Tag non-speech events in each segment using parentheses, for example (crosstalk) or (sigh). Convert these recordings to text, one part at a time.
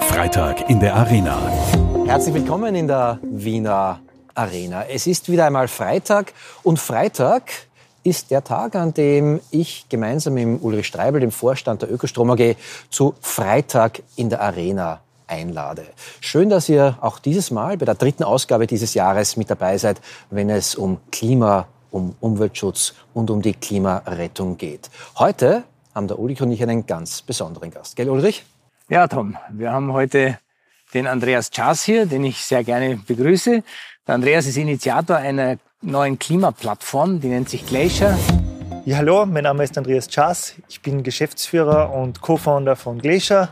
Freitag in der Arena. Herzlich willkommen in der Wiener Arena. Es ist wieder einmal Freitag und Freitag ist der Tag, an dem ich gemeinsam mit Ulrich Streibel, dem Vorstand der Ökostrom AG, zu Freitag in der Arena einlade. Schön, dass ihr auch dieses Mal bei der dritten Ausgabe dieses Jahres mit dabei seid, wenn es um Klima, um Umweltschutz und um die Klimarettung geht. Heute haben der Ulrich und ich einen ganz besonderen Gast. Gell, Ulrich? Ja, Tom, wir haben heute den Andreas Czas hier, den ich sehr gerne begrüße. Der Andreas ist Initiator einer neuen Klimaplattform, die nennt sich Glacier. Ja, hallo, mein Name ist Andreas Czas. Ich bin Geschäftsführer und Co-Founder von Glacier.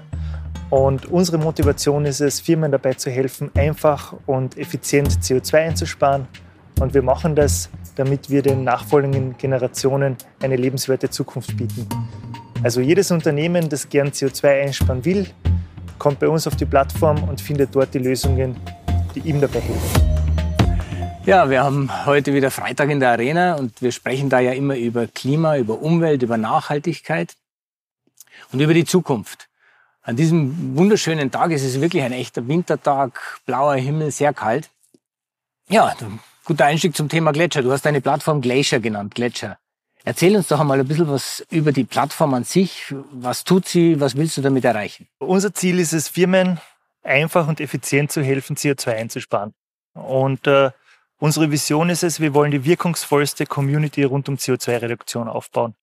Und unsere Motivation ist es, Firmen dabei zu helfen, einfach und effizient CO2 einzusparen. Und wir machen das, damit wir den nachfolgenden Generationen eine lebenswerte Zukunft bieten. Also jedes Unternehmen, das gern CO2 einsparen will, kommt bei uns auf die Plattform und findet dort die Lösungen, die ihm dabei helfen. Ja, wir haben heute wieder Freitag in der Arena und wir sprechen da ja immer über Klima, über Umwelt, über Nachhaltigkeit und über die Zukunft. An diesem wunderschönen Tag ist es wirklich ein echter Wintertag, blauer Himmel, sehr kalt. Ja, guter Einstieg zum Thema Gletscher. Du hast deine Plattform Glacier genannt, Gletscher. Erzähl uns doch einmal ein bisschen was über die Plattform an sich. Was tut sie? Was willst du damit erreichen? Unser Ziel ist es, Firmen einfach und effizient zu helfen, CO2 einzusparen. Und äh, Unsere Vision ist es, wir wollen die wirkungsvollste Community rund um CO2-Reduktion aufbauen.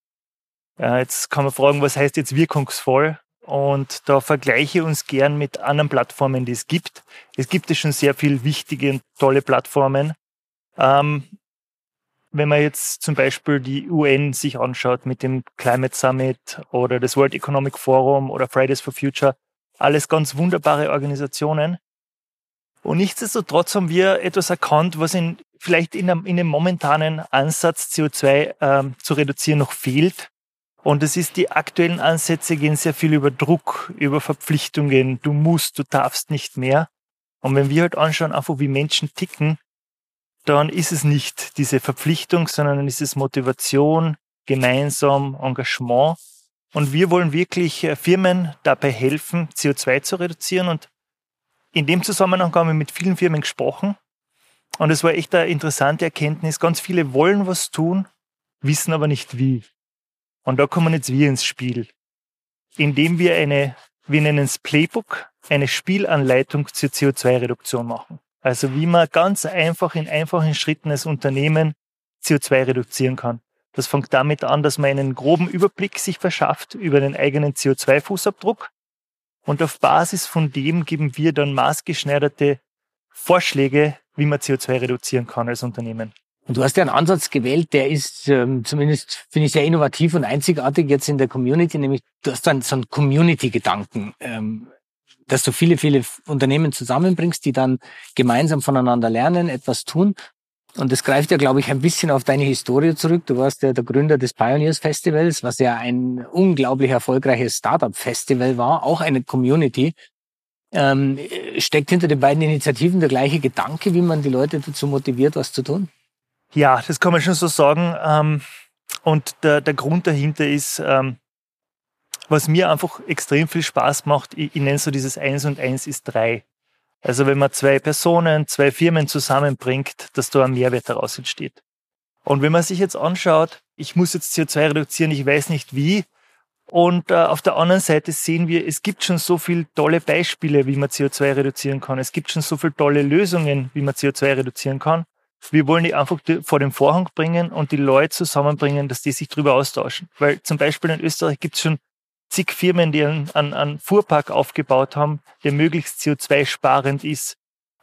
Ja, jetzt kann man fragen, was heißt jetzt wirkungsvoll? Und da vergleiche ich uns gern mit anderen Plattformen, die es gibt. Es gibt ja schon sehr viel wichtige und tolle Plattformen. Ähm, wenn man jetzt zum Beispiel die UN sich anschaut mit dem Climate Summit oder das World Economic Forum oder Fridays for Future, alles ganz wunderbare Organisationen. Und nichtsdestotrotz haben wir etwas erkannt, was in, vielleicht in einem, in einem momentanen Ansatz CO2 ähm, zu reduzieren noch fehlt. Und es ist, die aktuellen Ansätze gehen sehr viel über Druck, über Verpflichtungen. Du musst, du darfst nicht mehr. Und wenn wir halt anschauen, einfach wie Menschen ticken, dann ist es nicht diese Verpflichtung, sondern dann ist es Motivation, gemeinsam, Engagement. Und wir wollen wirklich äh, Firmen dabei helfen, CO2 zu reduzieren. Und in dem Zusammenhang haben wir mit vielen Firmen gesprochen und es war echt eine interessante Erkenntnis. Ganz viele wollen was tun, wissen aber nicht wie. Und da kommen jetzt wir ins Spiel, indem wir eine, wir nennen es Playbook, eine Spielanleitung zur CO2-Reduktion machen. Also wie man ganz einfach in einfachen Schritten als Unternehmen CO2 reduzieren kann. Das fängt damit an, dass man einen groben Überblick sich verschafft über den eigenen CO2-Fußabdruck und auf Basis von dem geben wir dann maßgeschneiderte Vorschläge, wie man CO2 reduzieren kann als Unternehmen. Und du hast ja einen Ansatz gewählt, der ist ähm, zumindest, finde ich, sehr innovativ und einzigartig jetzt in der Community, nämlich du hast dann so einen Community-Gedanken, ähm, dass du viele, viele Unternehmen zusammenbringst, die dann gemeinsam voneinander lernen, etwas tun und das greift ja, glaube ich, ein bisschen auf deine Historie zurück. Du warst ja der Gründer des Pioneers Festivals, was ja ein unglaublich erfolgreiches Startup-Festival war, auch eine Community. Ähm, steckt hinter den beiden Initiativen der gleiche Gedanke, wie man die Leute dazu motiviert, was zu tun? Ja, das kann man schon so sagen. Ähm, und der, der Grund dahinter ist, ähm, was mir einfach extrem viel Spaß macht, ich, ich nenne so dieses Eins und Eins ist drei. Also wenn man zwei Personen, zwei Firmen zusammenbringt, dass da ein Mehrwert daraus entsteht. Und wenn man sich jetzt anschaut, ich muss jetzt CO2 reduzieren, ich weiß nicht wie. Und äh, auf der anderen Seite sehen wir, es gibt schon so viele tolle Beispiele, wie man CO2 reduzieren kann. Es gibt schon so viele tolle Lösungen, wie man CO2 reduzieren kann. Wir wollen die einfach vor den Vorhang bringen und die Leute zusammenbringen, dass die sich darüber austauschen. Weil zum Beispiel in Österreich gibt es schon zig Firmen, die einen, einen, Fuhrpark aufgebaut haben, der möglichst CO2-sparend ist.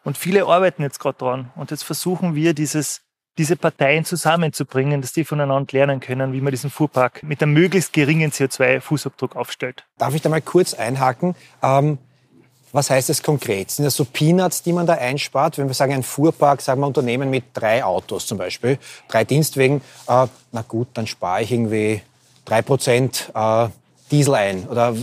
Und viele arbeiten jetzt gerade dran. Und jetzt versuchen wir, dieses, diese Parteien zusammenzubringen, dass die voneinander lernen können, wie man diesen Fuhrpark mit einem möglichst geringen CO2-Fußabdruck aufstellt. Darf ich da mal kurz einhaken? Ähm, was heißt das konkret? Sind das so Peanuts, die man da einspart? Wenn wir sagen, ein Fuhrpark, sagen wir Unternehmen mit drei Autos zum Beispiel, drei Dienstwegen, äh, na gut, dann spare ich irgendwie drei Prozent äh, Diesel ein? Oder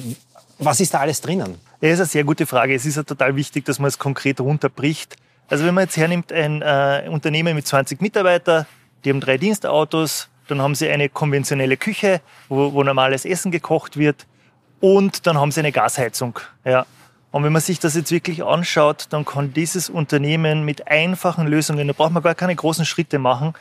was ist da alles drinnen? Das ist eine sehr gute Frage. Es ist ja total wichtig, dass man es konkret runterbricht. Also wenn man jetzt hernimmt, ein äh, Unternehmen mit 20 Mitarbeitern, die haben drei Dienstautos, dann haben sie eine konventionelle Küche, wo, wo normales Essen gekocht wird. und dann haben sie eine Gasheizung. Ja. Und wenn man sich das jetzt wirklich anschaut, dann kann dieses Unternehmen mit einfachen Lösungen, da braucht man gar keine großen Schritte machen,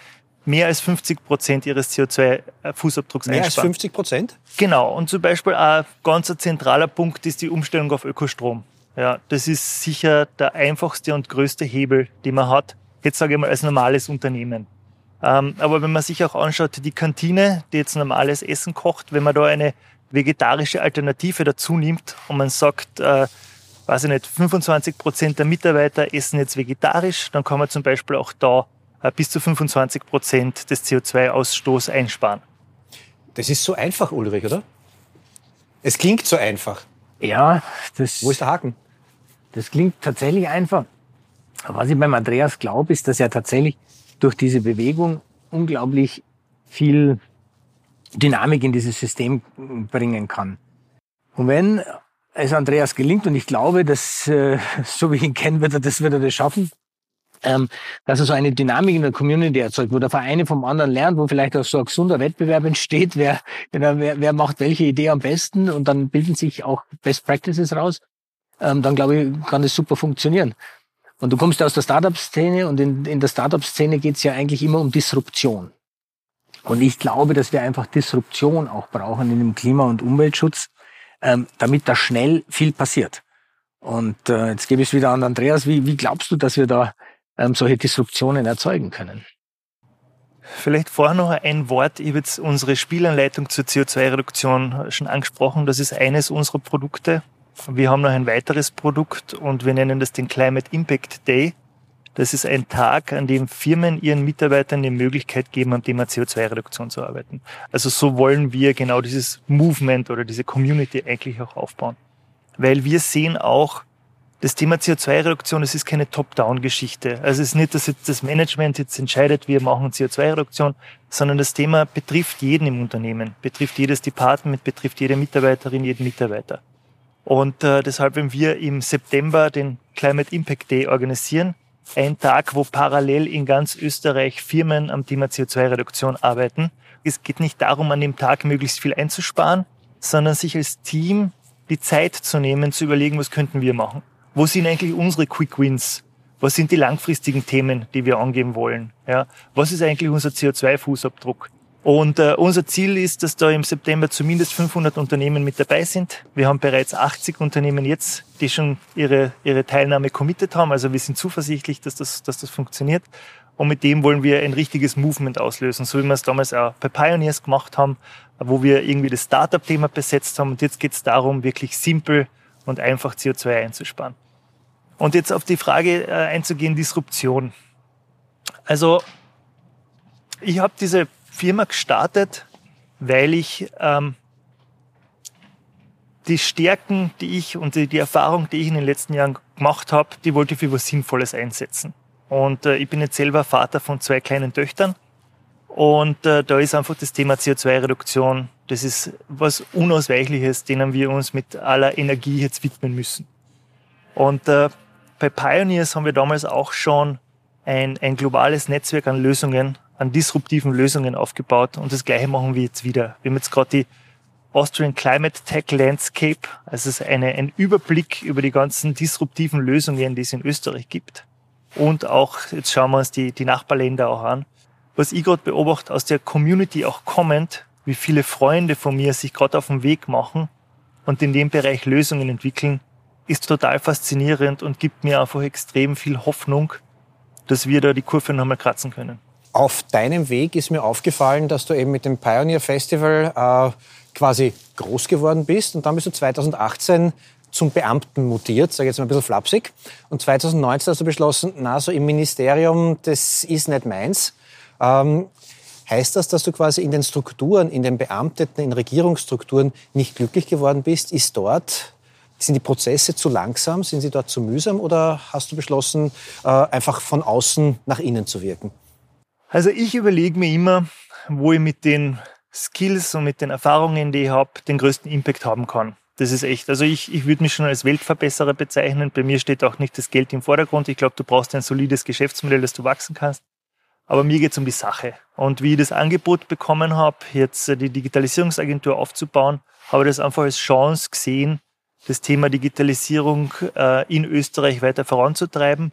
mehr als 50 Prozent ihres CO2-Fußabdrucks Mehr als einsparen. 50 Prozent? Genau. Und zum Beispiel ein ganz zentraler Punkt ist die Umstellung auf Ökostrom. Ja, das ist sicher der einfachste und größte Hebel, den man hat. Jetzt sage ich mal als normales Unternehmen. Ähm, aber wenn man sich auch anschaut, die Kantine, die jetzt normales Essen kocht, wenn man da eine vegetarische Alternative dazu nimmt und man sagt, äh, weiß ich nicht, 25 Prozent der Mitarbeiter essen jetzt vegetarisch, dann kann man zum Beispiel auch da bis zu 25 Prozent des CO2-Ausstoßes einsparen. Das ist so einfach, Ulrich, oder? Es klingt so einfach. Ja, das, Wo ist der Haken? das klingt tatsächlich einfach. Aber was ich beim Andreas glaube, ist, dass er tatsächlich durch diese Bewegung unglaublich viel Dynamik in dieses System bringen kann. Und wenn es Andreas gelingt, und ich glaube, dass, äh, so wie ich ihn kenne, wird er das, wird er das schaffen, ähm, dass er so eine Dynamik in der Community erzeugt, wo der Vereine vom anderen lernt, wo vielleicht auch so ein gesunder Wettbewerb entsteht, wer, wer, wer macht welche Idee am besten und dann bilden sich auch Best Practices raus, ähm, dann glaube ich, kann das super funktionieren. Und du kommst aus der Startup-Szene und in, in der Startup-Szene geht es ja eigentlich immer um Disruption. Und ich glaube, dass wir einfach Disruption auch brauchen in dem Klima- und Umweltschutz, ähm, damit da schnell viel passiert. Und äh, jetzt gebe ich es wieder an Andreas. Wie, wie glaubst du, dass wir da ähm, solche Disruptionen erzeugen können? Vielleicht vorher noch ein Wort. Ich habe jetzt unsere Spielanleitung zur CO2-Reduktion schon angesprochen. Das ist eines unserer Produkte. Wir haben noch ein weiteres Produkt und wir nennen das den Climate Impact Day. Das ist ein Tag, an dem Firmen ihren Mitarbeitern die Möglichkeit geben, am Thema CO2-Reduktion zu arbeiten. Also so wollen wir genau dieses Movement oder diese Community eigentlich auch aufbauen. Weil wir sehen auch, das Thema CO2-Reduktion, es ist keine Top-Down-Geschichte. Also es ist nicht, dass jetzt das Management jetzt entscheidet, wir machen CO2-Reduktion, sondern das Thema betrifft jeden im Unternehmen, betrifft jedes Department, betrifft jede Mitarbeiterin, jeden Mitarbeiter. Und äh, deshalb, wenn wir im September den Climate Impact Day organisieren, ein Tag, wo parallel in ganz Österreich Firmen am Thema CO2-Reduktion arbeiten. Es geht nicht darum, an dem Tag möglichst viel einzusparen, sondern sich als Team die Zeit zu nehmen, zu überlegen, was könnten wir machen. Wo sind eigentlich unsere Quick Wins? Was sind die langfristigen Themen, die wir angehen wollen? Ja, was ist eigentlich unser CO2-Fußabdruck? Und äh, unser Ziel ist, dass da im September zumindest 500 Unternehmen mit dabei sind. Wir haben bereits 80 Unternehmen jetzt, die schon ihre, ihre Teilnahme committed haben. Also wir sind zuversichtlich, dass das, dass das funktioniert. Und mit dem wollen wir ein richtiges Movement auslösen, so wie wir es damals auch bei Pioneers gemacht haben, wo wir irgendwie das Startup-Thema besetzt haben. Und jetzt geht es darum, wirklich simpel und einfach CO2 einzusparen. Und jetzt auf die Frage äh, einzugehen, Disruption. Also ich habe diese Firma gestartet, weil ich ähm, die Stärken, die ich und die, die, Erfahrung, die ich in den letzten Jahren gemacht habe, die wollte ich für was Sinnvolles einsetzen. Und äh, ich bin jetzt selber Vater von zwei kleinen Töchtern. Und äh, da ist einfach das Thema CO2-Reduktion, das ist was Unausweichliches, denen wir uns mit aller Energie jetzt widmen müssen. Und äh, bei Pioneers haben wir damals auch schon ein, ein globales Netzwerk an Lösungen, an disruptiven Lösungen aufgebaut. Und das Gleiche machen wir jetzt wieder. Wir haben jetzt gerade die Austrian Climate Tech Landscape. Also es ist eine, ein Überblick über die ganzen disruptiven Lösungen, die es in Österreich gibt. Und auch, jetzt schauen wir uns die, die Nachbarländer auch an. Was ich gerade beobachte, aus der Community auch kommend, wie viele Freunde von mir sich gerade auf den Weg machen und in dem Bereich Lösungen entwickeln, ist total faszinierend und gibt mir einfach extrem viel Hoffnung, dass wir da die Kurve nochmal kratzen können. Auf deinem Weg ist mir aufgefallen, dass du eben mit dem Pioneer Festival äh, quasi groß geworden bist und dann bist du 2018 zum Beamten mutiert, sage jetzt mal ein bisschen flapsig. Und 2019 hast du beschlossen, na, so im Ministerium, das ist nicht meins. Ähm, heißt das, dass du quasi in den Strukturen, in den Beamteten, in Regierungsstrukturen nicht glücklich geworden bist? Ist dort, sind die Prozesse zu langsam? Sind sie dort zu mühsam? Oder hast du beschlossen, äh, einfach von außen nach innen zu wirken? Also ich überlege mir immer, wo ich mit den Skills und mit den Erfahrungen, die ich habe, den größten Impact haben kann. Das ist echt. Also ich, ich würde mich schon als Weltverbesserer bezeichnen. Bei mir steht auch nicht das Geld im Vordergrund. Ich glaube, du brauchst ein solides Geschäftsmodell, dass du wachsen kannst. Aber mir geht es um die Sache. Und wie ich das Angebot bekommen habe, jetzt die Digitalisierungsagentur aufzubauen, habe ich das einfach als Chance gesehen, das Thema Digitalisierung äh, in Österreich weiter voranzutreiben.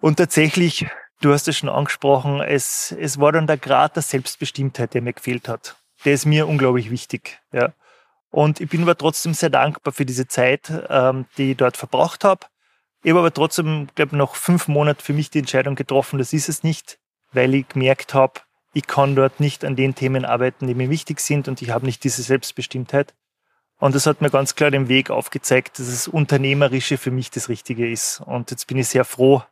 Und tatsächlich, du hast es schon angesprochen, es, es war dann der Grad der Selbstbestimmtheit, der mir gefehlt hat. Der ist mir unglaublich wichtig. Ja. Und ich bin aber trotzdem sehr dankbar für diese Zeit, ähm, die ich dort verbracht habe. Ich habe aber trotzdem, glaube noch fünf Monate für mich die Entscheidung getroffen, das ist es nicht, weil ich gemerkt habe, ich kann dort nicht an den Themen arbeiten, die mir wichtig sind und ich habe nicht diese Selbstbestimmtheit. Und das hat mir ganz klar den Weg aufgezeigt, dass das Unternehmerische für mich das Richtige ist. Und jetzt bin ich sehr froh,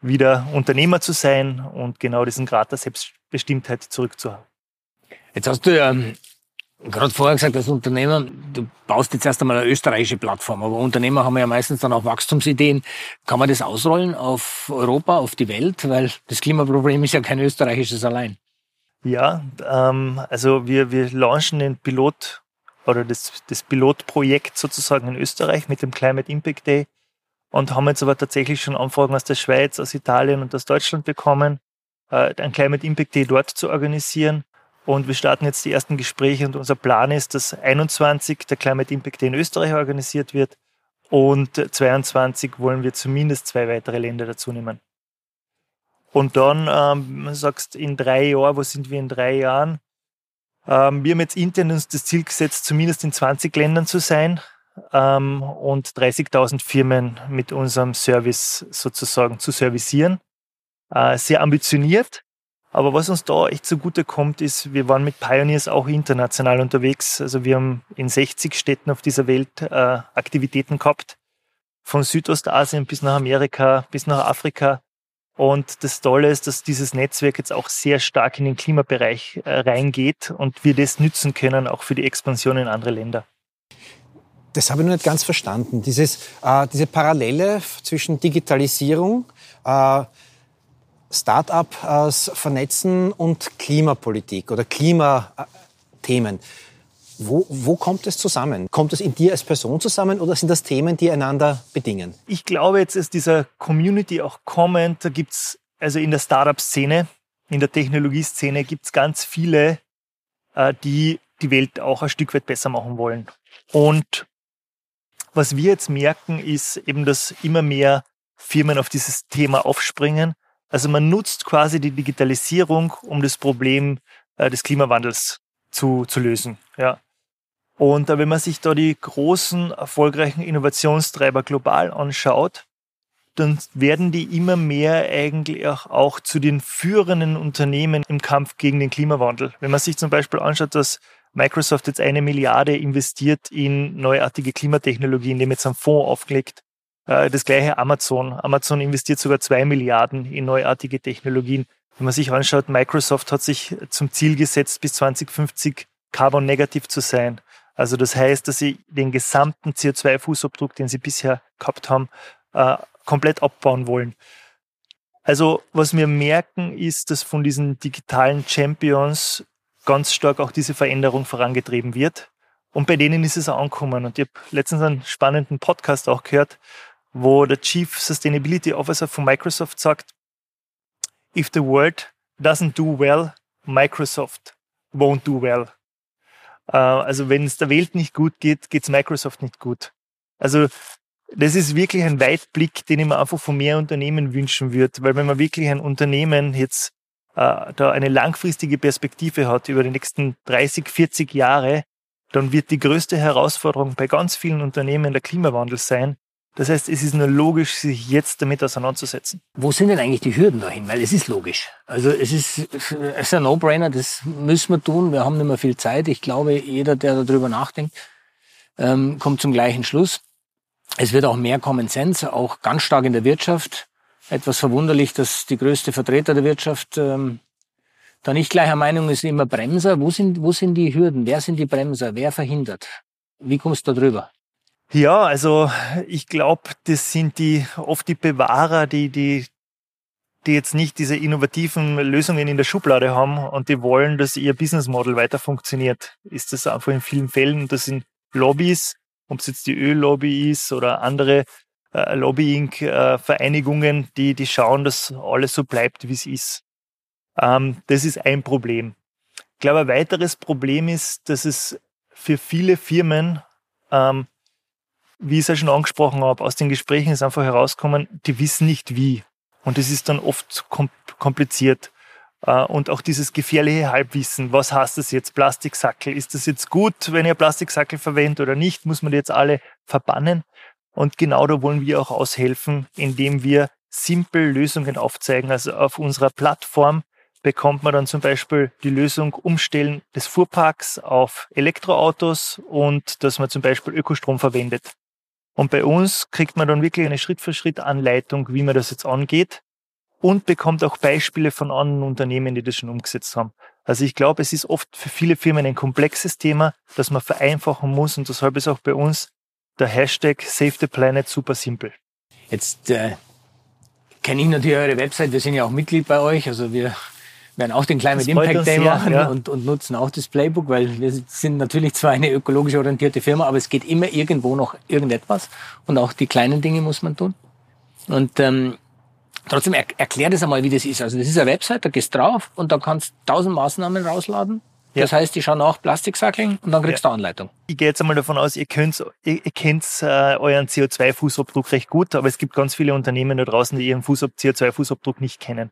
wieder Unternehmer zu sein und genau diesen Grad der Selbstbestimmtheit zurückzuhaben. Jetzt hast du ja gerade vorher gesagt, als Unternehmer, du baust jetzt erst einmal eine österreichische Plattform, aber Unternehmer haben ja meistens dann auch Wachstumsideen. Kann man das ausrollen auf Europa, auf die Welt? Weil das Klimaproblem ist ja kein österreichisches allein. Ja, ähm, also wir, wir launchen den Pilot oder das, das Pilotprojekt sozusagen in Österreich mit dem Climate Impact Day und haben jetzt aber tatsächlich schon Anfragen aus der Schweiz, aus Italien und aus Deutschland bekommen, äh, ein Climate Impact Day dort zu organisieren. Und wir starten jetzt die ersten Gespräche und unser Plan ist, dass 21 der Climate Impact Day in Österreich organisiert wird und 22 wollen wir zumindest zwei weitere Länder dazu nehmen. Und dann, ähm, sagst in drei Jahren, wo sind wir in drei Jahren? Ähm, wir haben jetzt intern uns das Ziel gesetzt, zumindest in 20 Ländern zu sein ähm, und 30.000 Firmen mit unserem Service sozusagen zu servicieren. Äh, sehr ambitioniert. Aber was uns da echt zugute kommt, ist, wir waren mit Pioneers auch international unterwegs. Also wir haben in 60 Städten auf dieser Welt äh, Aktivitäten gehabt. Von Südostasien bis nach Amerika, bis nach Afrika. Und das Tolle ist, dass dieses Netzwerk jetzt auch sehr stark in den Klimabereich äh, reingeht und wir das nützen können, auch für die Expansion in andere Länder. Das habe ich noch nicht ganz verstanden. Dieses, äh, diese Parallele zwischen Digitalisierung, äh, Start-ups vernetzen und Klimapolitik oder Klimathemen. Wo, wo kommt es zusammen? Kommt es in dir als Person zusammen oder sind das Themen, die einander bedingen? Ich glaube, jetzt ist dieser Community auch kommend. Da gibt's also in der Startup-Szene, in der Technologieszene gibt's ganz viele, äh, die die Welt auch ein Stück weit besser machen wollen. Und was wir jetzt merken, ist eben, dass immer mehr Firmen auf dieses Thema aufspringen. Also man nutzt quasi die Digitalisierung, um das Problem äh, des Klimawandels zu, zu lösen. Ja. Und wenn man sich da die großen, erfolgreichen Innovationstreiber global anschaut, dann werden die immer mehr eigentlich auch, auch zu den führenden Unternehmen im Kampf gegen den Klimawandel. Wenn man sich zum Beispiel anschaut, dass Microsoft jetzt eine Milliarde investiert in neuartige Klimatechnologien, indem jetzt einen Fonds aufgelegt. Äh, das gleiche Amazon. Amazon investiert sogar zwei Milliarden in neuartige Technologien. Wenn man sich anschaut, Microsoft hat sich zum Ziel gesetzt, bis 2050 carbon negativ zu sein. Also das heißt, dass sie den gesamten CO2-Fußabdruck, den sie bisher gehabt haben, äh, komplett abbauen wollen. Also was wir merken, ist, dass von diesen digitalen Champions ganz stark auch diese Veränderung vorangetrieben wird. Und bei denen ist es auch angekommen. Und ich habe letztens einen spannenden Podcast auch gehört, wo der Chief Sustainability Officer von Microsoft sagt, if the world doesn't do well, Microsoft won't do well. Äh, also wenn es der Welt nicht gut geht, geht es Microsoft nicht gut. Also das ist wirklich ein Weitblick, den ich mir einfach von mehr Unternehmen wünschen würde. Weil wenn man wirklich ein Unternehmen jetzt äh, da eine langfristige Perspektive hat über die nächsten 30, 40 Jahre, dann wird die größte Herausforderung bei ganz vielen Unternehmen der Klimawandel sein. Das heißt, es ist nur logisch, sich jetzt damit auseinanderzusetzen. Wo sind denn eigentlich die Hürden dahin? Weil es ist logisch. Also es ist, es ist ein No-Brainer, das müssen wir tun. Wir haben nicht mehr viel Zeit. Ich glaube, jeder, der darüber nachdenkt, ähm, kommt zum gleichen Schluss. Es wird auch mehr Common Sense, auch ganz stark in der Wirtschaft. Etwas verwunderlich, dass die größte Vertreter der Wirtschaft ähm, da nicht gleicher Meinung ist, immer Bremser. Wo sind, wo sind die Hürden? Wer sind die Bremser? Wer verhindert? Wie kommst du da drüber? Ja, also ich glaube, das sind die oft die Bewahrer, die, die, die jetzt nicht diese innovativen Lösungen in der Schublade haben und die wollen, dass ihr Business Model weiter funktioniert. Ist das einfach in vielen Fällen. Das sind Lobbys, ob es jetzt die Öllobby ist oder andere äh, Lobbying-Vereinigungen, die, die schauen, dass alles so bleibt, wie es ist. Ähm, das ist ein Problem. Ich glaube, ein weiteres Problem ist, dass es für viele Firmen, ähm, wie ich es ja schon angesprochen habe, aus den Gesprächen ist einfach herauskommen, die wissen nicht wie. Und es ist dann oft kompliziert. Äh, und auch dieses gefährliche Halbwissen. Was heißt das jetzt? Plastiksackel. Ist das jetzt gut, wenn ihr Plastiksackel verwendet oder nicht? Muss man die jetzt alle verbannen? Und genau da wollen wir auch aushelfen, indem wir simpel Lösungen aufzeigen. Also auf unserer Plattform bekommt man dann zum Beispiel die Lösung Umstellen des Fuhrparks auf Elektroautos und dass man zum Beispiel Ökostrom verwendet. Und bei uns kriegt man dann wirklich eine Schritt-für-Schritt-Anleitung, wie man das jetzt angeht und bekommt auch Beispiele von anderen Unternehmen, die das schon umgesetzt haben. Also ich glaube, es ist oft für viele Firmen ein komplexes Thema, das man vereinfachen muss und deshalb ist auch bei uns der Hashtag Save the Planet super simpel. Jetzt äh, kenne ich natürlich eure Website, wir sind ja auch Mitglied bei euch, also wir werden auch den Climate Impact Day machen ja. und, und nutzen auch das Playbook, weil wir sind natürlich zwar eine ökologisch orientierte Firma, aber es geht immer irgendwo noch irgendetwas und auch die kleinen Dinge muss man tun. Und ähm, trotzdem er, erklär das einmal, wie das ist. Also das ist eine Website, da gehst drauf und da kannst tausend Maßnahmen rausladen. Ja. Das heißt, ich schaue nach Plastiksackeln und dann kriegst du Anleitung. Ich gehe jetzt einmal davon aus, ihr könnt, ihr, ihr kennt äh, euren CO2-Fußabdruck recht gut, aber es gibt ganz viele Unternehmen da draußen, die ihren CO2-Fußabdruck nicht kennen.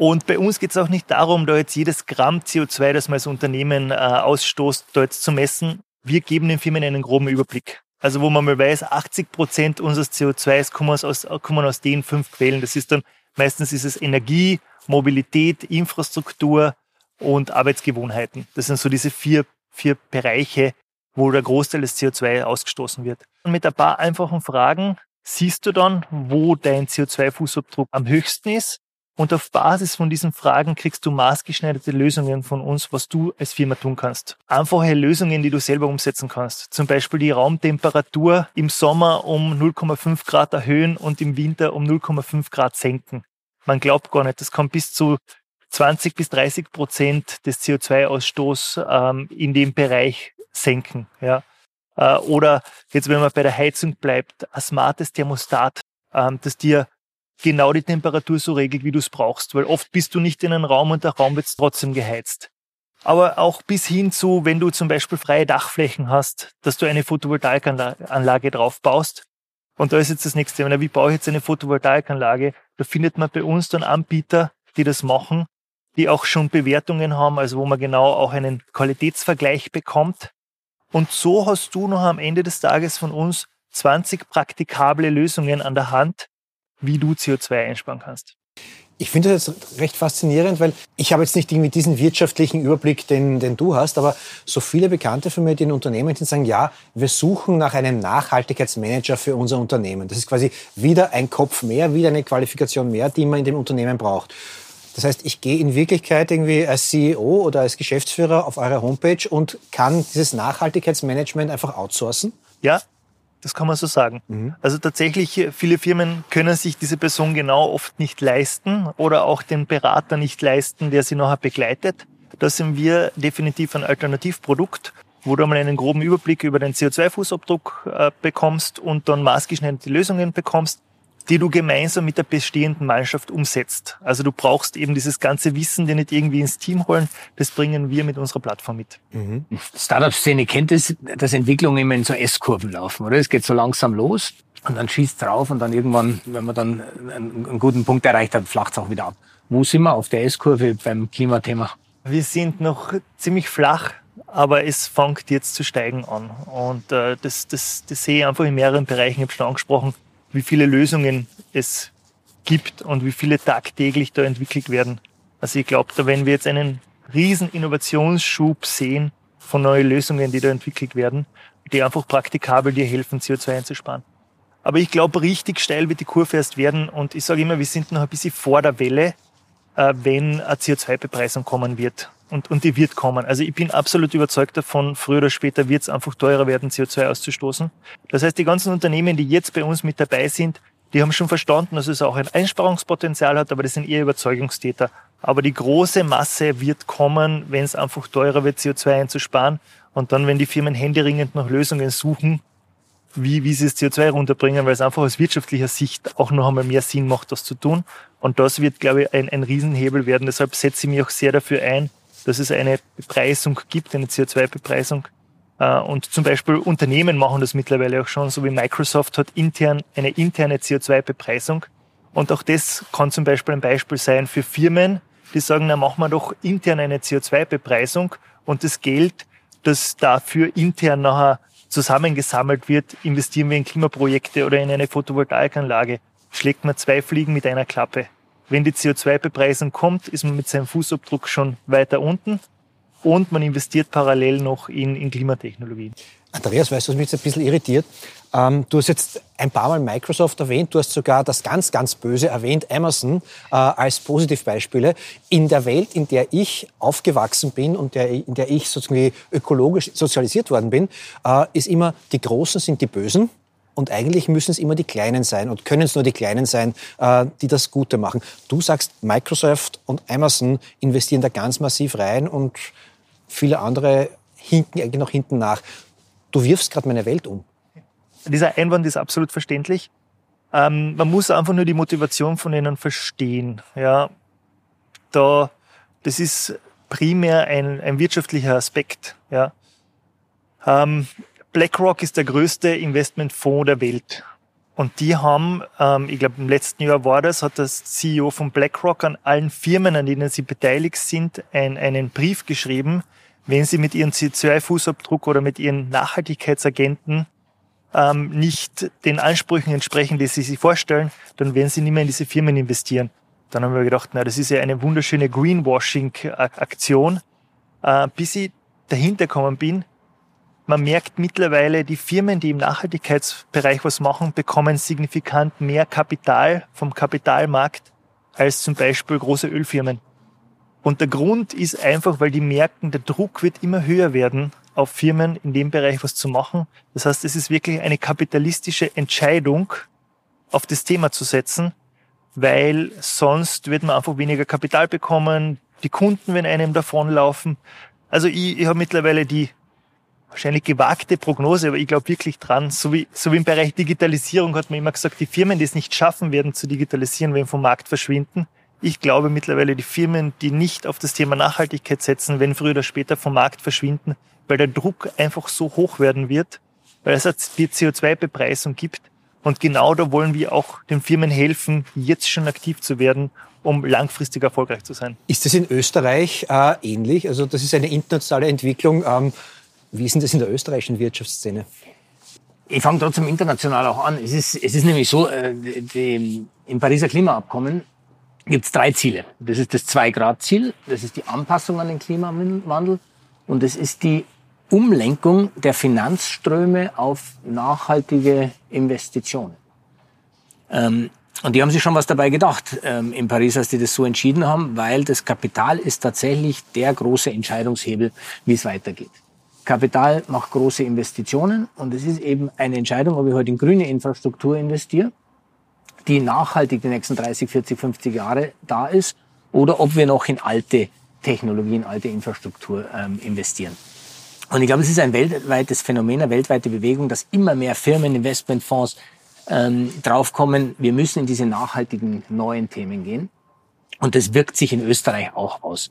Und bei uns geht es auch nicht darum, da jetzt jedes Gramm CO2, das man als Unternehmen äh, ausstoßt, da jetzt zu messen. Wir geben den Firmen einen groben Überblick. Also wo man mal weiß, 80 Prozent unseres CO2s kommen aus, kommen aus den fünf Quellen. Das ist dann meistens ist es Energie, Mobilität, Infrastruktur und Arbeitsgewohnheiten. Das sind so diese vier, vier Bereiche, wo der Großteil des CO2 ausgestoßen wird. Und mit ein paar einfachen Fragen siehst du dann, wo dein CO2-Fußabdruck am höchsten ist und auf Basis von diesen Fragen kriegst du maßgeschneiderte Lösungen von uns, was du als Firma tun kannst. Einfache Lösungen, die du selber umsetzen kannst. Zum Beispiel die Raumtemperatur im Sommer um 0,5 Grad erhöhen und im Winter um 0,5 Grad senken. Man glaubt gar nicht, das kann bis zu 20 bis 30 Prozent des CO2-Ausstoß ähm, in dem Bereich senken. Ja. Äh, oder jetzt, wenn man bei der Heizung bleibt, ein smartes Thermostat, ähm, das dir genau die Temperatur so regelt, wie du es brauchst. Weil oft bist du nicht in einem Raum und der Raum wird trotzdem geheizt. Aber auch bis hin zu, wenn du zum Beispiel freie Dachflächen hast, dass du eine Photovoltaikanlage drauf baust. Und da ist jetzt das nächste Thema, wie baue ich jetzt eine Photovoltaikanlage? Da findet man bei uns dann Anbieter, die das machen, die auch schon Bewertungen haben, also wo man genau auch einen Qualitätsvergleich bekommt. Und so hast du noch am Ende des Tages von uns 20 praktikable Lösungen an der Hand, wie du CO2 einsparen kannst. Ich finde das jetzt recht faszinierend, weil ich habe jetzt nicht irgendwie diesen wirtschaftlichen Überblick, den, den du hast, aber so viele Bekannte von mir, die in Unternehmen sind, sagen, ja, wir suchen nach einem Nachhaltigkeitsmanager für unser Unternehmen. Das ist quasi wieder ein Kopf mehr, wieder eine Qualifikation mehr, die man in dem Unternehmen braucht. Das heißt, ich gehe in Wirklichkeit irgendwie als CEO oder als Geschäftsführer auf eure Homepage und kann dieses Nachhaltigkeitsmanagement einfach outsourcen? Ja, das kann man so sagen. Mhm. Also tatsächlich, viele Firmen können sich diese Person genau oft nicht leisten oder auch den Berater nicht leisten, der sie nachher begleitet. Da sind wir definitiv ein Alternativprodukt, wo du mal einen groben Überblick über den CO2-Fußabdruck äh, bekommst und dann maßgeschneiderte Lösungen bekommst, die du gemeinsam mit der bestehenden Mannschaft umsetzt. Also du brauchst eben dieses ganze Wissen, dir nicht irgendwie ins Team holen. Das bringen wir mit unserer Plattform mit. Mhm. Startup-Szene kennt es, dass Entwicklungen immer in so S-Kurven laufen, oder? Es geht so langsam los und dann schießt drauf und dann irgendwann, wenn man dann einen, guten Punkt erreicht hat, flacht es auch wieder ab. Wo sind wir auf der S-Kurve beim Klimathema? Wir sind noch ziemlich flach, aber es fängt jetzt zu steigen an. Und äh, das, das, das sehe ich einfach in mehreren Bereichen, ich habe schon angesprochen wie viele Lösungen es gibt und wie viele tagtäglich da entwickelt werden. Also ich glaube, da wenn wir jetzt einen riesen Innovationsschub sehen von neuen Lösungen, die da entwickelt werden, die einfach praktikabel dir helfen, CO2 einzusparen. Aber ich glaube, richtig steil wird die Kurve erst werden und ich sage immer, wir sind noch ein bisschen vor der Welle, äh, wenn eine CO2-Bepreisung kommen wird und, und die wird kommen. Also ich bin absolut überzeugt davon, früher oder später wird es einfach teurer werden, CO2 auszustoßen. Das heißt, die ganzen Unternehmen, die jetzt bei uns mit dabei sind, die haben schon verstanden, dass es auch ein Einsparungspotenzial hat, aber das sind eher Überzeugungstäter. Aber die große Masse wird kommen, wenn es einfach teurer wird, CO2 einzusparen. Und dann, wenn die Firmen händeringend nach Lösungen suchen, wie, wie sie das CO2 runterbringen, weil es einfach aus wirtschaftlicher Sicht auch noch einmal mehr Sinn macht, das zu tun. Und das wird, glaube ich, ein, ein Riesenhebel werden. Deshalb setze ich mich auch sehr dafür ein, dass es eine Bepreisung gibt, eine CO2-Bepreisung. Äh, und zum Beispiel Unternehmen machen das mittlerweile auch schon, so wie Microsoft hat intern eine interne CO2-Bepreisung. Und auch das kann zum Beispiel ein Beispiel sein für Firmen, die sagen, na machen wir doch intern eine CO2-Bepreisung und das Geld, das dafür intern nachher zusammengesammelt wird, investieren wir in Klimaprojekte oder in eine Photovoltaikanlage, schlägt man zwei Fliegen mit einer Klappe. Wenn die CO2-Bepreisung kommt, ist man mit seinem Fußabdruck schon weiter unten und man investiert parallel noch in, in Klimatechnologien. Andreas, weißt du, was mich jetzt ein bisschen irritiert? Ähm, du hast jetzt ein paar Mal Microsoft erwähnt, du hast sogar das ganz, ganz Böse erwähnt, Amazon äh, als Positivbeispiele. In der Welt, in der ich aufgewachsen bin und der, in der ich sozusagen ökologisch sozialisiert worden bin, äh, ist immer, die Großen sind die Bösen. Und eigentlich müssen es immer die Kleinen sein und können es nur die Kleinen sein, äh, die das Gute machen. Du sagst, Microsoft und Amazon investieren da ganz massiv rein und viele andere hinken eigentlich noch hinten nach. Du wirfst gerade meine Welt um. Dieser Einwand ist absolut verständlich. Ähm, man muss einfach nur die Motivation von ihnen verstehen. Ja, da, das ist primär ein, ein wirtschaftlicher Aspekt. Ja, ähm, BlackRock ist der größte Investmentfonds der Welt. Und die haben, ähm, ich glaube im letzten Jahr war das, hat das CEO von BlackRock an allen Firmen, an denen sie beteiligt sind, ein, einen Brief geschrieben, wenn sie mit ihrem CO2-Fußabdruck oder mit ihren Nachhaltigkeitsagenten ähm, nicht den Ansprüchen entsprechen, die sie sich vorstellen, dann werden sie nicht mehr in diese Firmen investieren. Dann haben wir gedacht, na, das ist ja eine wunderschöne Greenwashing-Aktion. Äh, bis ich dahinter gekommen bin, man merkt mittlerweile, die Firmen, die im Nachhaltigkeitsbereich was machen, bekommen signifikant mehr Kapital vom Kapitalmarkt als zum Beispiel große Ölfirmen. Und der Grund ist einfach, weil die merken, der Druck wird immer höher werden, auf Firmen in dem Bereich was zu machen. Das heißt, es ist wirklich eine kapitalistische Entscheidung, auf das Thema zu setzen, weil sonst wird man einfach weniger Kapital bekommen, die Kunden werden einem davonlaufen. Also ich, ich habe mittlerweile die wahrscheinlich gewagte Prognose, aber ich glaube wirklich dran. So wie, so wie im Bereich Digitalisierung hat man immer gesagt, die Firmen, die es nicht schaffen werden zu digitalisieren, werden vom Markt verschwinden. Ich glaube mittlerweile, die Firmen, die nicht auf das Thema Nachhaltigkeit setzen, werden früher oder später vom Markt verschwinden, weil der Druck einfach so hoch werden wird, weil es die CO2-Bepreisung gibt. Und genau da wollen wir auch den Firmen helfen, jetzt schon aktiv zu werden, um langfristig erfolgreich zu sein. Ist das in Österreich äh, ähnlich? Also das ist eine internationale Entwicklung. Ähm, wie ist denn das in der österreichischen Wirtschaftsszene? Ich fange trotzdem international auch an. Es ist, es ist nämlich so, äh, die, im Pariser Klimaabkommen gibt es drei Ziele. Das ist das Zwei-Grad-Ziel, das ist die Anpassung an den Klimawandel und das ist die Umlenkung der Finanzströme auf nachhaltige Investitionen. Ähm, und die haben sich schon was dabei gedacht ähm, in Paris, als die das so entschieden haben, weil das Kapital ist tatsächlich der große Entscheidungshebel, wie es weitergeht. Kapital macht große Investitionen und es ist eben eine Entscheidung, ob ich heute in grüne Infrastruktur investiere, die nachhaltig die nächsten 30, 40, 50 Jahre da ist, oder ob wir noch in alte Technologien, alte Infrastruktur ähm, investieren. Und ich glaube, es ist ein weltweites Phänomen, eine weltweite Bewegung, dass immer mehr Firmen, Investmentfonds ähm, draufkommen, wir müssen in diese nachhaltigen neuen Themen gehen. Und das wirkt sich in Österreich auch aus.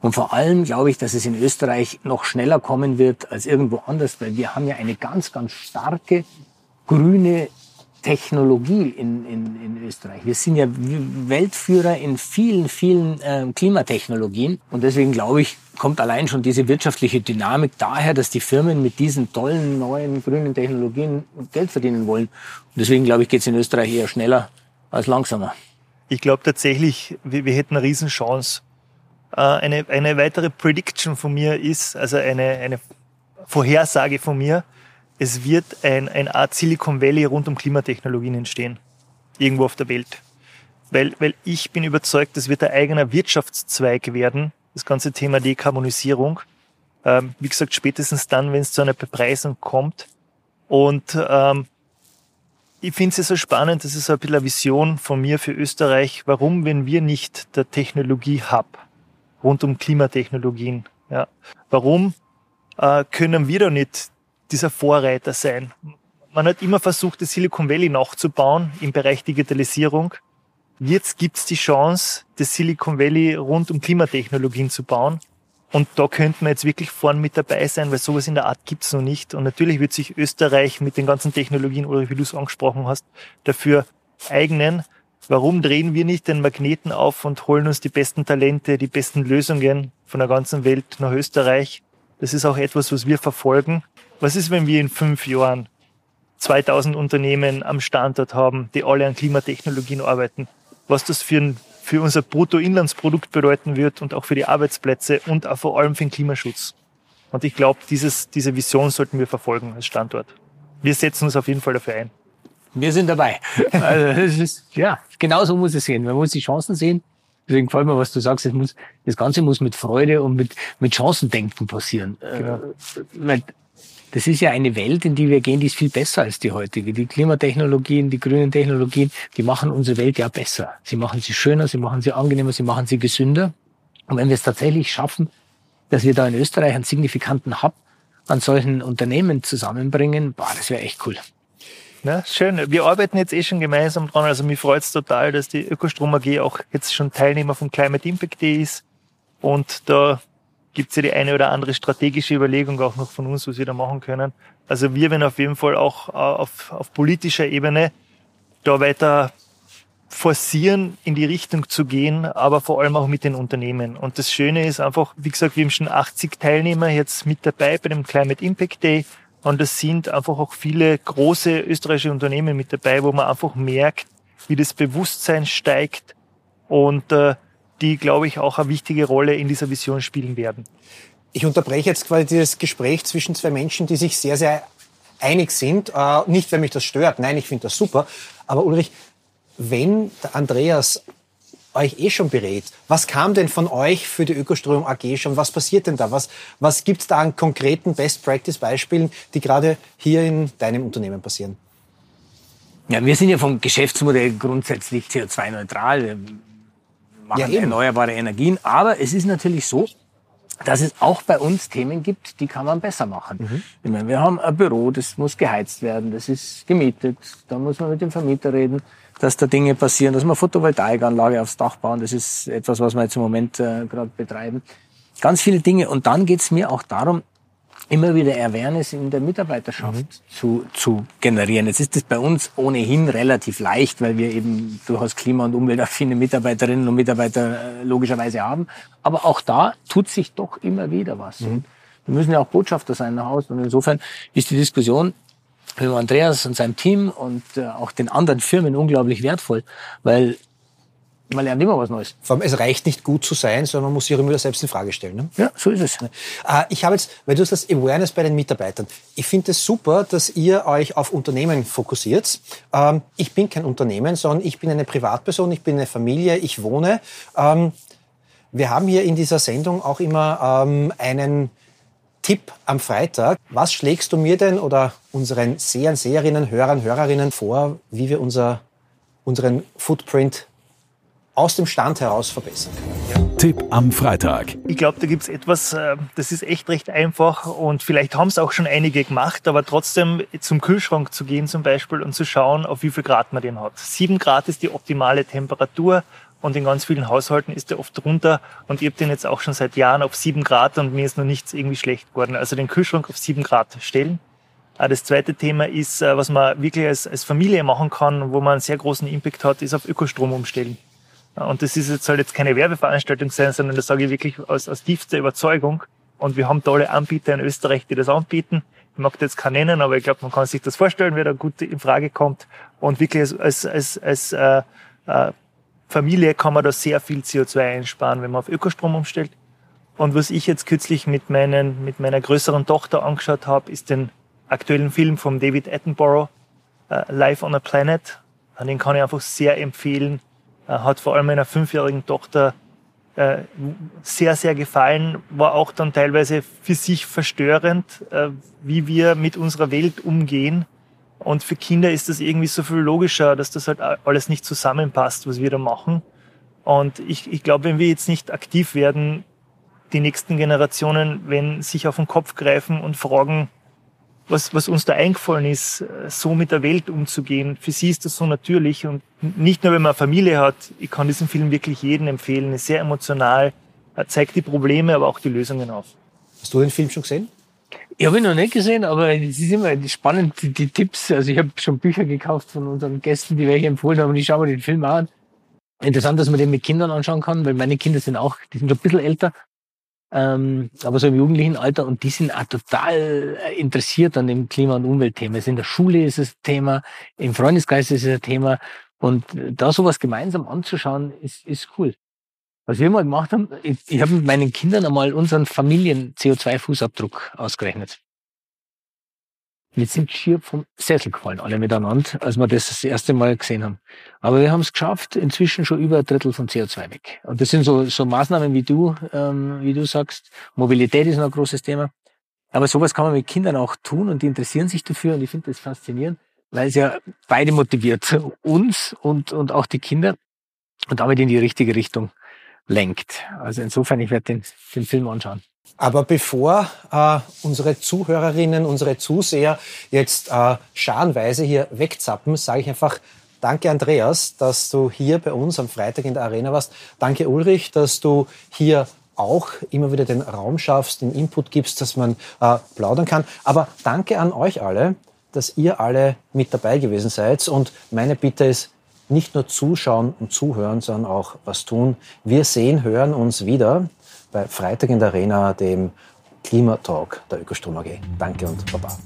Und vor allem glaube ich, dass es in Österreich noch schneller kommen wird als irgendwo anders, weil wir haben ja eine ganz, ganz starke grüne Technologie in, in, in Österreich. Wir sind ja Weltführer in vielen, vielen äh, Klimatechnologien. Und deswegen glaube ich, kommt allein schon diese wirtschaftliche Dynamik daher, dass die Firmen mit diesen tollen neuen grünen Technologien Geld verdienen wollen. Und deswegen glaube ich, geht es in Österreich eher schneller als langsamer. Ich glaube tatsächlich, wir, wir hätten eine Riesenchance. Äh, eine, eine weitere Prediction von mir ist, also eine, eine Vorhersage von mir, es wird ein, ein Art Silicon Valley rund um Klimatechnologien entstehen. Irgendwo auf der Welt. Weil, weil ich bin überzeugt, das wird ein eigener Wirtschaftszweig werden, das ganze Thema Dekarbonisierung. Ähm, wie gesagt, spätestens dann, wenn es zu einer Bepreisung kommt. Und ähm, ich finde es so spannend, das ist so ein bisschen eine Vision von mir für Österreich, warum, wenn wir nicht der Technologie-Hub rund um Klimatechnologien, ja, warum äh, können wir da nicht dieser Vorreiter sein. Man hat immer versucht, das Silicon Valley nachzubauen im Bereich Digitalisierung. Jetzt gibt es die Chance, das Silicon Valley rund um Klimatechnologien zu bauen. Und da könnte man jetzt wirklich vorn mit dabei sein, weil sowas in der Art gibt's noch nicht. Und natürlich wird sich Österreich mit den ganzen Technologien, oder wie du es angesprochen hast, dafür eignen. Warum drehen wir nicht den Magneten auf und holen uns die besten Talente, die besten Lösungen von der ganzen Welt nach Österreich? Das ist auch etwas, was wir verfolgen. Was ist, wenn wir in fünf Jahren 2000 Unternehmen am Standort haben, die alle an Klimatechnologien arbeiten? Was das für ein für unser Bruttoinlandsprodukt bedeuten wird und auch für die Arbeitsplätze und auch vor allem für den Klimaschutz. Und ich glaube, diese Vision sollten wir verfolgen als Standort. Wir setzen uns auf jeden Fall dafür ein. Wir sind dabei. (laughs) Also das ist, ja, genau so muss es sehen. Man muss die Chancen sehen. Deswegen gefällt mir, was du sagst. Es muss, das Ganze muss mit Freude und mit, mit Chancendenken passieren. Genau. Äh, das ist ja eine Welt, in die wir gehen, die ist viel besser als die heutige. Die Klimatechnologien, die grünen Technologien, die machen unsere Welt ja besser. Sie machen sie schöner, sie machen sie angenehmer, sie machen sie gesünder. Und wenn wir es tatsächlich schaffen, dass wir da in Österreich einen signifikanten Hub an solchen Unternehmen zusammenbringen, boah, das wäre echt cool. Ja, schön. Wir arbeiten jetzt eh schon gemeinsam dran. Also mich freut es total, dass die Ökostrom AG auch jetzt schon Teilnehmer vom Climate Impact Day ist. Und da gibt es ja die eine oder andere strategische Überlegung auch noch von uns, was wir da machen können. Also wir werden auf jeden Fall auch äh, auf, auf politischer Ebene da weiter forcieren, in die Richtung zu gehen, aber vor allem auch mit den Unternehmen. Und das Schöne ist einfach, wie gesagt, wir haben schon 80 Teilnehmer jetzt mit dabei bei dem Climate Impact Day. Und es sind einfach auch viele große österreichische Unternehmen mit dabei, wo man einfach merkt, wie das Bewusstsein steigt und äh, die, glaube ich, auch eine wichtige Rolle in dieser Vision spielen werden. Ich unterbreche jetzt quasi dieses Gespräch zwischen zwei Menschen, die sich sehr, sehr einig sind. Äh, nicht, weil mich das stört. Nein, ich finde das super. Aber Ulrich, wenn der Andreas euch eh schon berät, was kam denn von euch für die Ökostrom AG schon? Was passiert denn da? Was, was gibt es da an konkreten Best-Practice-Beispielen, die gerade hier in deinem Unternehmen passieren? Ja, wir sind ja vom Geschäftsmodell grundsätzlich CO2-neutral machen ja, erneuerbare Energien. Aber es ist natürlich so, dass es auch bei uns Themen gibt, die kann man besser machen. Mhm. Ich meine, wir haben ein Büro, das muss geheizt werden, das ist gemietet, da muss man mit dem Vermieter reden, dass da Dinge passieren, dass man Photovoltaikanlage aufs Dach bauen, das ist etwas, was wir jetzt im Moment äh, gerade betreiben. Ganz viele Dinge. Und dann geht es mir auch darum, immer wieder Awareness in der Mitarbeiterschaft mhm. zu, zu generieren. Jetzt ist das bei uns ohnehin relativ leicht, weil wir eben durchaus klima- und umweltaffine Mitarbeiterinnen und Mitarbeiter äh, logischerweise haben. Aber auch da tut sich doch immer wieder was. Mhm. Wir müssen ja auch Botschafter sein nach Hause. Und insofern ist die Diskussion mit Andreas und seinem Team und äh, auch den anderen Firmen unglaublich wertvoll, weil man lernt immer was Neues. Vor allem, es reicht nicht gut zu sein, sondern man muss sich auch immer wieder selbst in Frage stellen. Ne? Ja, so ist es. Äh, ich habe jetzt, weil du hast das Awareness bei den Mitarbeitern. Ich finde es super, dass ihr euch auf Unternehmen fokussiert. Ähm, ich bin kein Unternehmen, sondern ich bin eine Privatperson, ich bin eine Familie, ich wohne. Ähm, wir haben hier in dieser Sendung auch immer ähm, einen Tipp am Freitag. Was schlägst du mir denn oder unseren Sehern, Seherinnen, Hörern, Hörerinnen vor, wie wir unser, unseren Footprint aus dem Stand heraus verbessern können. Ja. Tipp am Freitag. Ich glaube, da gibt es etwas, äh, das ist echt recht einfach und vielleicht haben es auch schon einige gemacht, aber trotzdem zum Kühlschrank zu gehen zum Beispiel und zu schauen, auf wie viel Grad man den hat. Sieben Grad ist die optimale Temperatur und in ganz vielen Haushalten ist der oft drunter und ich habe den jetzt auch schon seit Jahren auf sieben Grad und mir ist noch nichts irgendwie schlecht geworden. Also den Kühlschrank auf sieben Grad stellen. Äh, das zweite Thema ist, äh, was man wirklich als, als Familie machen kann, wo man einen sehr großen Impact hat, ist auf Ökostrom umstellen. Und das ist jetzt, soll jetzt keine Werbeveranstaltung sein, sondern das sage ich wirklich aus, aus tiefster Überzeugung. Und wir haben tolle Anbieter in Österreich, die das anbieten. Ich mag jetzt keinen nennen, aber ich glaube, man kann sich das vorstellen, wer da gut in Frage kommt. Und wirklich als, als, als, als äh, äh, Familie kann man da sehr viel CO2 einsparen, wenn man auf Ökostrom umstellt. Und was ich jetzt kürzlich mit, meinen, mit meiner größeren Tochter angeschaut habe, ist den aktuellen Film von David Attenborough, äh, Life on a Planet. Den kann ich einfach sehr empfehlen hat vor allem meiner fünfjährigen Tochter äh, sehr, sehr gefallen, war auch dann teilweise für sich verstörend, äh, wie wir mit unserer Welt umgehen. Und für Kinder ist das irgendwie so viel logischer, dass das halt alles nicht zusammenpasst, was wir da machen. Und ich, ich glaube, wenn wir jetzt nicht aktiv werden, die nächsten Generationen, wenn sich auf den Kopf greifen und fragen, was, was uns da eingefallen ist, so mit der Welt umzugehen. Für sie ist das so natürlich und nicht nur, wenn man eine Familie hat. Ich kann diesen Film wirklich jedem empfehlen. Ist sehr emotional, zeigt die Probleme, aber auch die Lösungen auf. Hast du den Film schon gesehen? Ich habe ihn noch nicht gesehen, aber es ist immer spannend, die, die Tipps. Also ich habe schon Bücher gekauft von unseren Gästen, die welche empfohlen haben und ich schaue mir den Film an. Interessant, dass man den mit Kindern anschauen kann, weil meine Kinder sind auch, die sind schon ein bisschen älter, ähm, aber so im jugendlichen Alter und die sind auch total interessiert an dem Klima- und Umweltthema. Also in der Schule ist es Thema, im Freundeskreis ist es ein Thema und da sowas gemeinsam anzuschauen, ist, ist cool. Was wir mal gemacht haben, ich, ich habe mit meinen Kindern einmal unseren Familien-CO2-Fußabdruck ausgerechnet. Wir sind schier vom Sessel gefallen, alle miteinander, als wir das das erste Mal gesehen haben. Aber wir haben es geschafft, inzwischen schon über ein Drittel von CO2 weg. Und das sind so, so Maßnahmen, wie du, ähm, wie du sagst. Mobilität ist noch ein großes Thema. Aber sowas kann man mit Kindern auch tun und die interessieren sich dafür und ich finde das faszinierend, weil es ja beide motiviert, uns und, und auch die Kinder und damit in die richtige Richtung lenkt. Also insofern, ich werde den, den Film anschauen. Aber bevor äh, unsere Zuhörerinnen, unsere Zuseher jetzt äh, scharenweise hier wegzappen, sage ich einfach Danke, Andreas, dass du hier bei uns am Freitag in der Arena warst. Danke, Ulrich, dass du hier auch immer wieder den Raum schaffst, den Input gibst, dass man äh, plaudern kann. Aber danke an euch alle, dass ihr alle mit dabei gewesen seid. Und meine Bitte ist, nicht nur zuschauen und zuhören, sondern auch was tun. Wir sehen, hören uns wieder bei Freitag in der Arena, dem Klimatalk der Ökostrom AG. Danke und Baba.